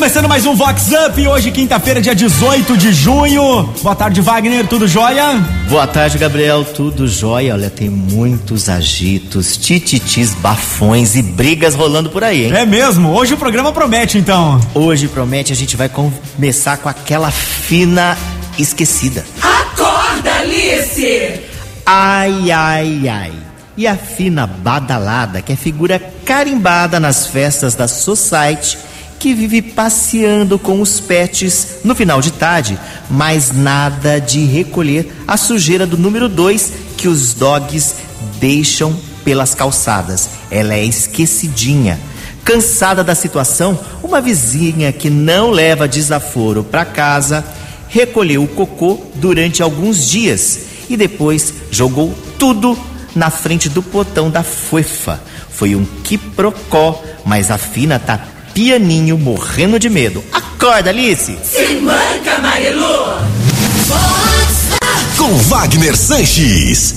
começando mais um Vox Up, hoje quinta-feira, dia 18 de junho. Boa tarde, Wagner, tudo jóia? Boa tarde, Gabriel, tudo jóia. Olha, tem muitos agitos, tititis, bafões e brigas rolando por aí, hein? É mesmo? Hoje o programa promete, então. Hoje promete, a gente vai começar com aquela fina esquecida. Acorda, Alice! Ai, ai, ai. E a fina badalada, que é figura carimbada nas festas da Society, que vive passeando com os pets no final de tarde, mas nada de recolher a sujeira do número 2 que os dogs deixam pelas calçadas. Ela é esquecidinha. Cansada da situação, uma vizinha que não leva desaforo para casa recolheu o cocô durante alguns dias e depois jogou tudo na frente do portão da fofa. Foi um quiprocó, mas a fina tá pianinho, morrendo de medo. Acorda, Alice! Se manca, Marilu! Com Wagner Sanches.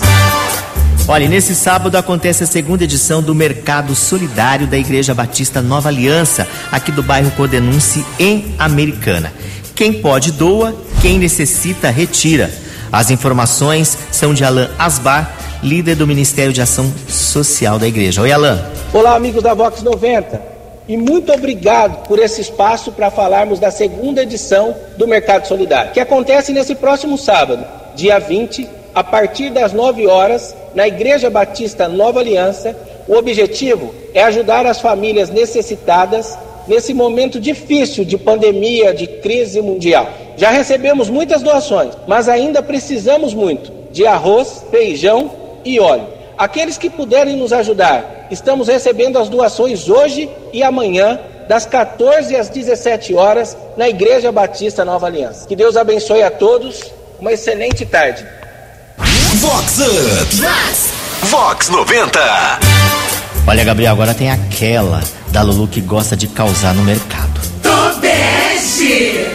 Olha, nesse sábado acontece a segunda edição do Mercado Solidário da Igreja Batista Nova Aliança, aqui do bairro Codenunce, em Americana. Quem pode doa, quem necessita retira. As informações são de Alain Asbar, líder do Ministério de Ação Social da Igreja. Oi, Alain. Olá, amigos da Vox 90. E muito obrigado por esse espaço para falarmos da segunda edição do Mercado Solidário, que acontece nesse próximo sábado, dia 20, a partir das 9 horas, na Igreja Batista Nova Aliança. O objetivo é ajudar as famílias necessitadas nesse momento difícil de pandemia, de crise mundial. Já recebemos muitas doações, mas ainda precisamos muito de arroz, feijão e óleo. Aqueles que puderem nos ajudar, estamos recebendo as doações hoje e amanhã, das 14 às 17 horas, na Igreja Batista Nova Aliança. Que Deus abençoe a todos. Uma excelente tarde. Vox Up. Vox 90. Olha, Gabriel, agora tem aquela da Lulu que gosta de causar no mercado. Tobeste!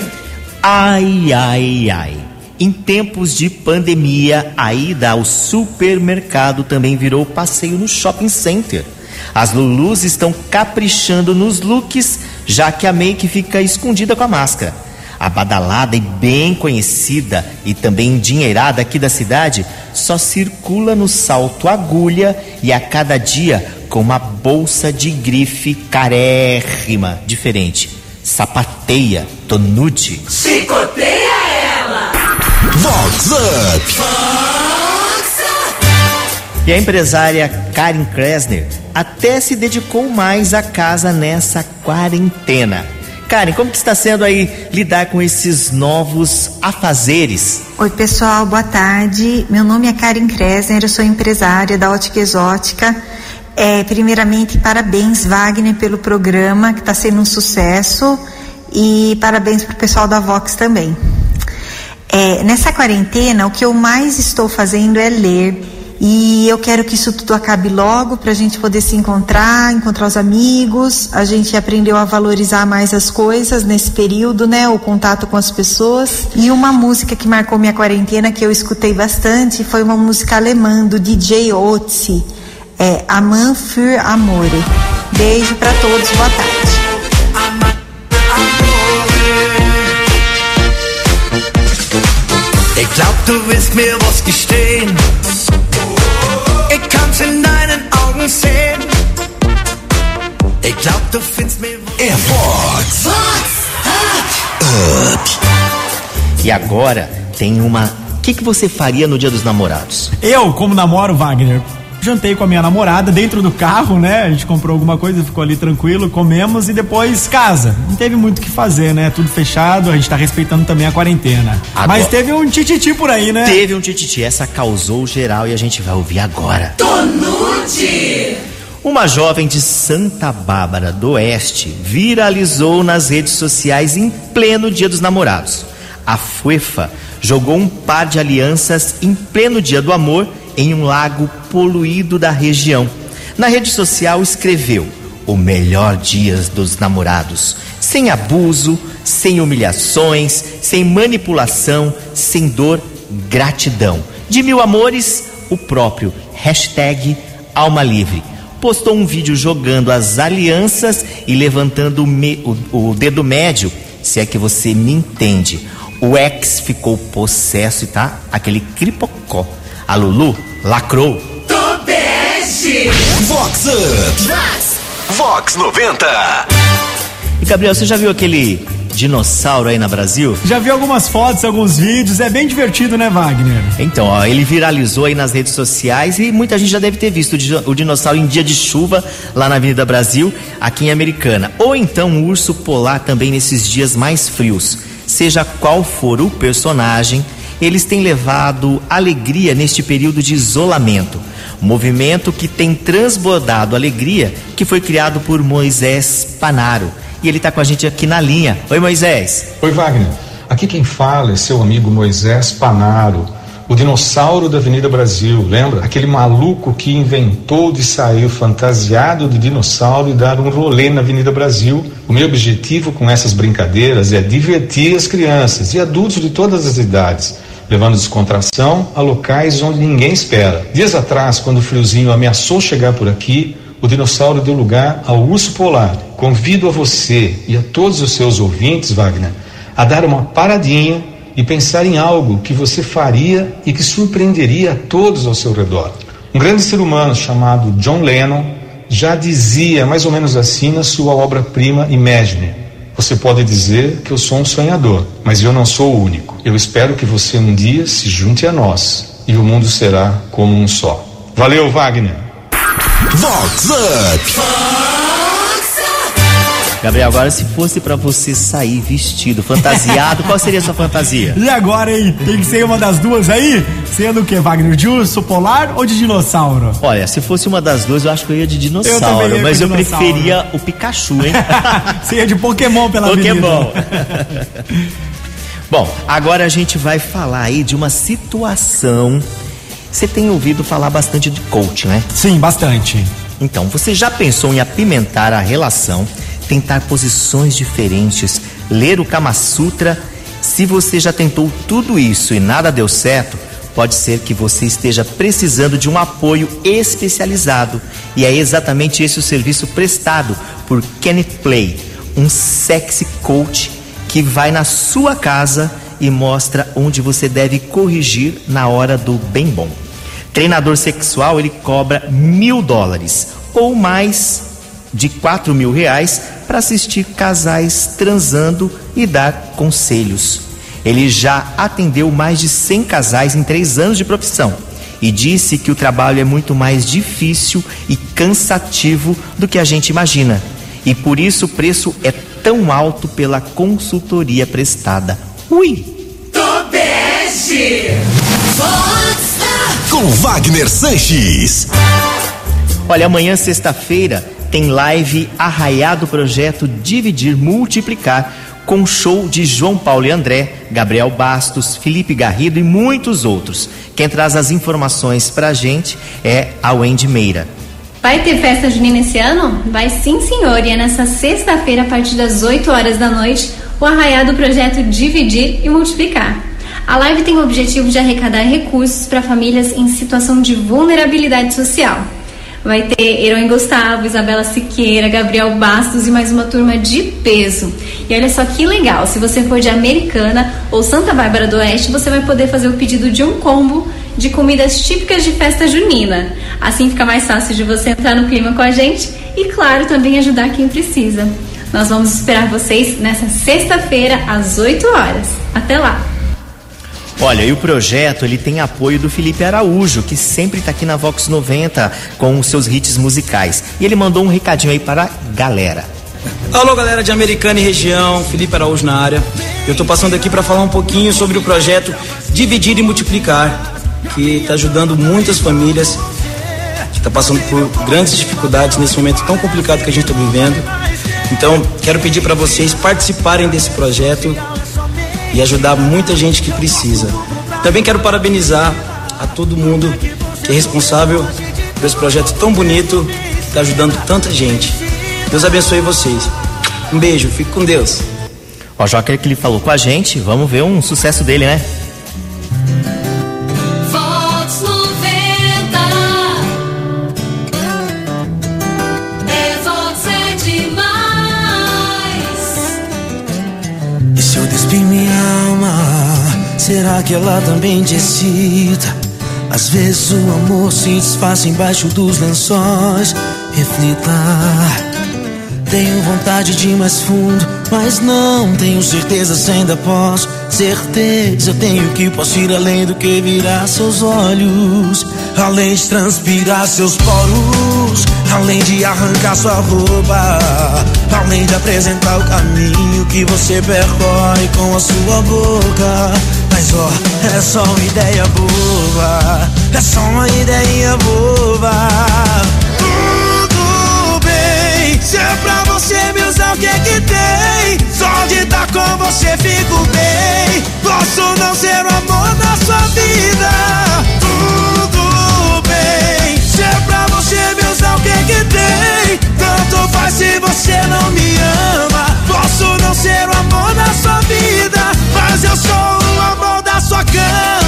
Ai, ai, ai. Em tempos de pandemia, a ida ao supermercado também virou passeio no shopping center. As Lulus estão caprichando nos looks, já que a make fica escondida com a máscara. A badalada e bem conhecida e também endinheirada aqui da cidade só circula no salto agulha e a cada dia com uma bolsa de grife carérrima, diferente. Sapateia, tonude. Chicoteia! Up. E a empresária Karen Kressner até se dedicou mais à casa nessa quarentena. Karen, como que está sendo aí lidar com esses novos afazeres? Oi, pessoal, boa tarde. Meu nome é Karen Kressner, eu sou empresária da Ótica Exótica. É, primeiramente, parabéns, Wagner, pelo programa, que está sendo um sucesso. E parabéns para o pessoal da Vox também. É, nessa quarentena, o que eu mais estou fazendo é ler. E eu quero que isso tudo acabe logo para a gente poder se encontrar, encontrar os amigos. A gente aprendeu a valorizar mais as coisas nesse período, né? O contato com as pessoas. E uma música que marcou minha quarentena, que eu escutei bastante, foi uma música alemã do DJ Otzi. É Aman für Amore. Beijo para todos, boa tarde. Ich glaub, du willst mir was gestehen. Ich kann's in deinen Augen sehen. Ich glaub, du findest mir was. Vox E agora tem uma. O que, que você faria no Dia dos Namorados? Eu, como namoro, Wagner, jantei com a minha namorada dentro do carro, né? A gente comprou alguma coisa, ficou ali tranquilo, comemos e depois casa. Não teve muito o que fazer, né? Tudo fechado, a gente tá respeitando também a quarentena. Agora- Mas teve um tititi por aí, né? Teve um tititi, essa causou geral e a gente vai ouvir agora. Tonude! Uma jovem de Santa Bárbara do Oeste viralizou nas redes sociais em pleno Dia dos Namorados. A Fuefa jogou um par de alianças em pleno Dia do Amor em um lago poluído da região. Na rede social escreveu: O melhor dia dos namorados, sem abuso, sem humilhações, sem manipulação, sem dor, gratidão. De mil amores, o próprio hashtag Alma Livre. postou um vídeo jogando as alianças e levantando o, me- o- o dedo médio, se é que você me entende. O ex ficou possesso e tá aquele cripocó. A Lulu lacrou. Tobeste! Vox Up. Vox 90. E Gabriel, você já viu aquele dinossauro aí na Brasil? Já vi algumas fotos, alguns vídeos, é bem divertido, né, Wagner? Então, ó, ele viralizou aí nas redes sociais e muita gente já deve ter visto o di- o dinossauro em dia de chuva lá na Avenida Brasil, aqui em Americana. Ou então o urso polar também nesses dias mais frios. Seja qual for o personagem, eles têm levado alegria neste período de isolamento. Movimento que tem transbordado alegria, que foi criado por Moisés Panaro. E ele está com a gente aqui na linha. Oi, Moisés. Oi, Wagner. Aqui quem fala é seu amigo Moisés Panaro, o dinossauro da Avenida Brasil, lembra? Aquele maluco que inventou de sair fantasiado de dinossauro e dar um rolê na Avenida Brasil. O meu objetivo com essas brincadeiras é divertir as crianças e adultos de todas as idades, levando descontração a locais onde ninguém espera. Dias atrás, quando o friozinho ameaçou chegar por aqui, o dinossauro deu lugar ao urso polar. Convido a você e a todos os seus ouvintes, Wagner, a dar uma paradinha e pensar em algo que você faria e que surpreenderia a todos ao seu redor. Um grande ser humano chamado John Lennon já dizia mais ou menos assim na sua obra-prima Imagine. Você pode dizer que eu sou um sonhador, mas eu não sou o único. Eu espero que você um dia se junte a nós e o mundo será como um só. Valeu, Wagner! Vox Up. Gabriel, agora se fosse pra você sair vestido, fantasiado, qual seria a sua fantasia? E agora, hein? Tem que ser uma das duas aí? Sendo o que, Wagner? De urso polar ou de dinossauro? Olha, se fosse uma das duas, eu acho que eu ia de Eu dinossauro, ia mas eu dinossauro. preferia o Pikachu, hein? Você ia de Pokémon pela Pokémon. Bom, agora a gente vai falar aí de uma situação. Você tem ouvido falar bastante de coach, né? Sim, bastante. Então, você já pensou em apimentar a relação, tentar posições diferentes, ler o Kama Sutra? Se você já tentou tudo isso e nada deu certo, pode ser que você esteja precisando de um apoio especializado. E é exatamente esse o serviço prestado por Kenneth Play, um sexy coach que vai na sua casa e mostra onde você deve corrigir na hora do bem bom. Treinador sexual ele cobra mil dólares ou mais de quatro mil reais para assistir casais transando e dar conselhos. Ele já atendeu mais de 100 casais em três anos de profissão e disse que o trabalho é muito mais difícil e cansativo do que a gente imagina. E por isso o preço é tão alto pela consultoria prestada. Ui! Tobeste! Com Wagner Sanches. Olha, amanhã, sexta-feira, tem live Arraiado Projeto Dividir Multiplicar, com show de João Paulo e André, Gabriel Bastos, Felipe Garrido e muitos outros. Quem traz as informações pra gente é a Wendy Meira. Vai ter festa junina esse ano? Vai sim, senhor. E é nessa sexta-feira, a partir das 8 horas da noite, o arraiado projeto Dividir e Multiplicar. A live tem o objetivo de arrecadar recursos para famílias em situação de vulnerabilidade social. Vai ter Herói Gustavo, Isabela Siqueira, Gabriel Bastos e mais uma turma de peso. E olha só que legal, se você for de Americana ou Santa Bárbara do Oeste, você vai poder fazer o pedido de um combo de comidas típicas de festa junina. Assim fica mais fácil de você entrar no clima com a gente e, claro, também ajudar quem precisa. Nós vamos esperar vocês nessa sexta-feira às 8 horas. Até lá! Olha, e o projeto ele tem apoio do Felipe Araújo, que sempre tá aqui na Vox 90 com os seus hits musicais. E ele mandou um recadinho aí para a galera. Alô, galera de Americana e região, Felipe Araújo na área. Eu tô passando aqui para falar um pouquinho sobre o projeto Dividir e Multiplicar, que está ajudando muitas famílias que está passando por grandes dificuldades nesse momento tão complicado que a gente está vivendo. Então, quero pedir para vocês participarem desse projeto e ajudar muita gente que precisa. Também quero parabenizar a todo mundo que é responsável por esse projeto tão bonito que está ajudando tanta gente. Deus abençoe vocês. Um beijo, fique com Deus. Ó, já que ele falou com a gente, vamos ver um sucesso dele, né? Será que ela também te excita? Às vezes o amor se desfaz embaixo dos lençóis. Reflita. Tenho vontade de ir mais fundo, mas não tenho certeza se ainda posso. Certeza tenho que posso ir além do que virar seus olhos, além de transpirar seus poros, além de arrancar sua roupa, além de apresentar o caminho que você percorre com a sua boca. Mas ó, é só uma ideia boba, é só uma ideia boba. Que que tem? Só de estar com você fico bem. Posso não ser o amor da sua vida. Tudo bem. Se é pra você me usar, o que que tem? Tanto faz se você não me ama. Posso não ser o amor da sua vida, mas eu sou o amor da sua cama.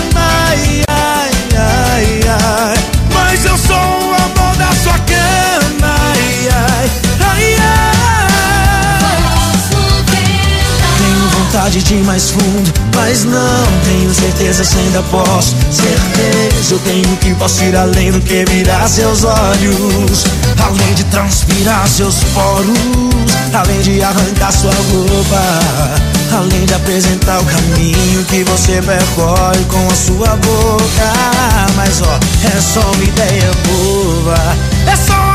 Vontade de ir mais fundo, mas não tenho certeza se ainda posso. Certeza eu tenho que posso ir além do que virar seus olhos, além de transpirar seus poros, além de arrancar sua roupa. Além de apresentar o caminho que você percorre com a sua boca. Mas ó, é só uma ideia boba. É só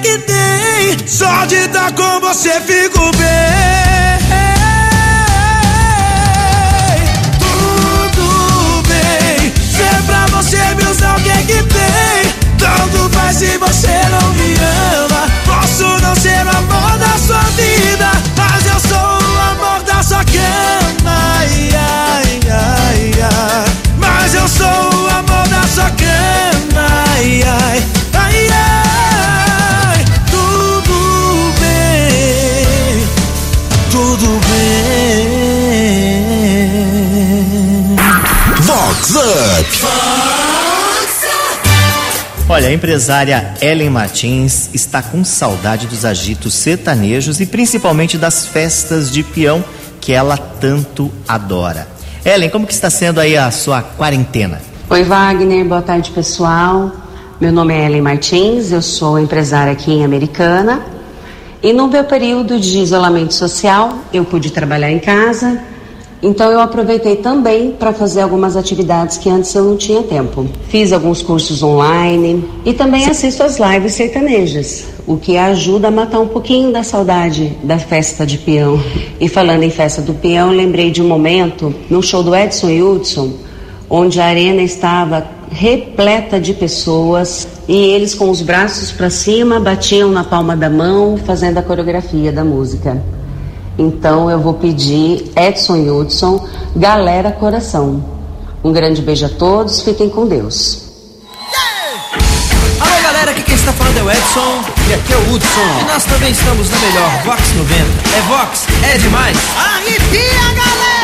que tem? Só de estar com você fico bem. Olha, a empresária Ellen Martins está com saudade dos agitos sertanejos e principalmente das festas de peão que ela tanto adora. Ellen, como que está sendo aí a sua quarentena? Oi, Wagner, boa tarde, pessoal. Meu nome é Ellen Martins, eu sou empresária aqui em Americana. E no meu período de isolamento social, eu pude trabalhar em casa, então eu aproveitei também para fazer algumas atividades que antes eu não tinha tempo. Fiz alguns cursos online e também assisto às lives sertanejas, o que ajuda a matar um pouquinho da saudade da festa de peão. E falando em festa do peão, lembrei de um momento no show do Edson Hudson, onde a arena estava repleta de pessoas e eles com os braços para cima batiam na palma da mão fazendo a coreografia da música. Então eu vou pedir Edson Hudson, Galera Coração. Um grande beijo a todos, fiquem com Deus. Alô galera, aqui quem está falando é o Edson e aqui é o Hudson. E nós também estamos na melhor Vox 90. É Vox, é demais. Arrepia, galera!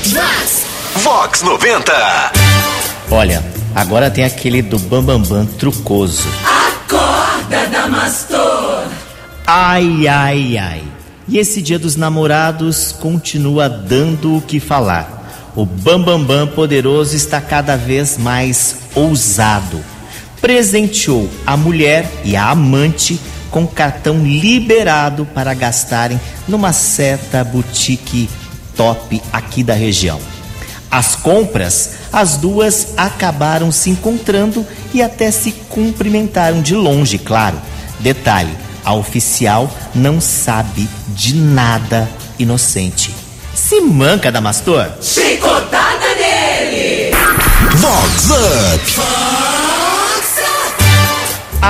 Vox Up. Vox 90. Olha, agora tem aquele do Bambambam Bam Bam trucoso. Acorda, Damastor! Ai, ai, ai. E esse dia dos namorados continua dando o que falar. O Bambambam Bam Bam poderoso está cada vez mais ousado. Presenteou a mulher e a amante com cartão liberado para gastarem numa certa boutique top aqui da região. As compras, as duas acabaram se encontrando e até se cumprimentaram de longe, claro. Detalhe: a oficial não sabe de nada inocente. Se manca, Damastor. Chicotada nele! Vox Up.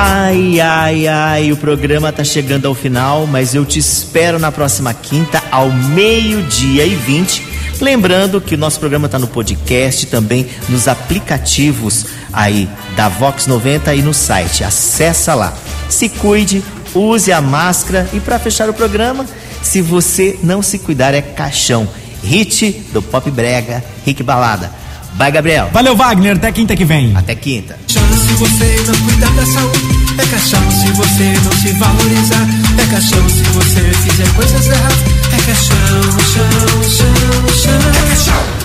Ai, ai, ai, o programa tá chegando ao final, mas eu te espero na próxima quinta, ao meio-dia e 20. Lembrando que o nosso programa tá no podcast, também nos aplicativos aí da Vox 90 e no site. Acessa lá. Se cuide, use a máscara e para fechar o programa, se você não se cuidar é caixão. Hit do Pop Brega, Rick Balada. Vai, Gabriel. Valeu, Wagner. Até quinta que vem. Até quinta caixão se você não cuidar da saúde. É caixão se você não se valorizar. É caixão se você fizer coisas erradas. É caixão, chão, chão, chão. É cachorro.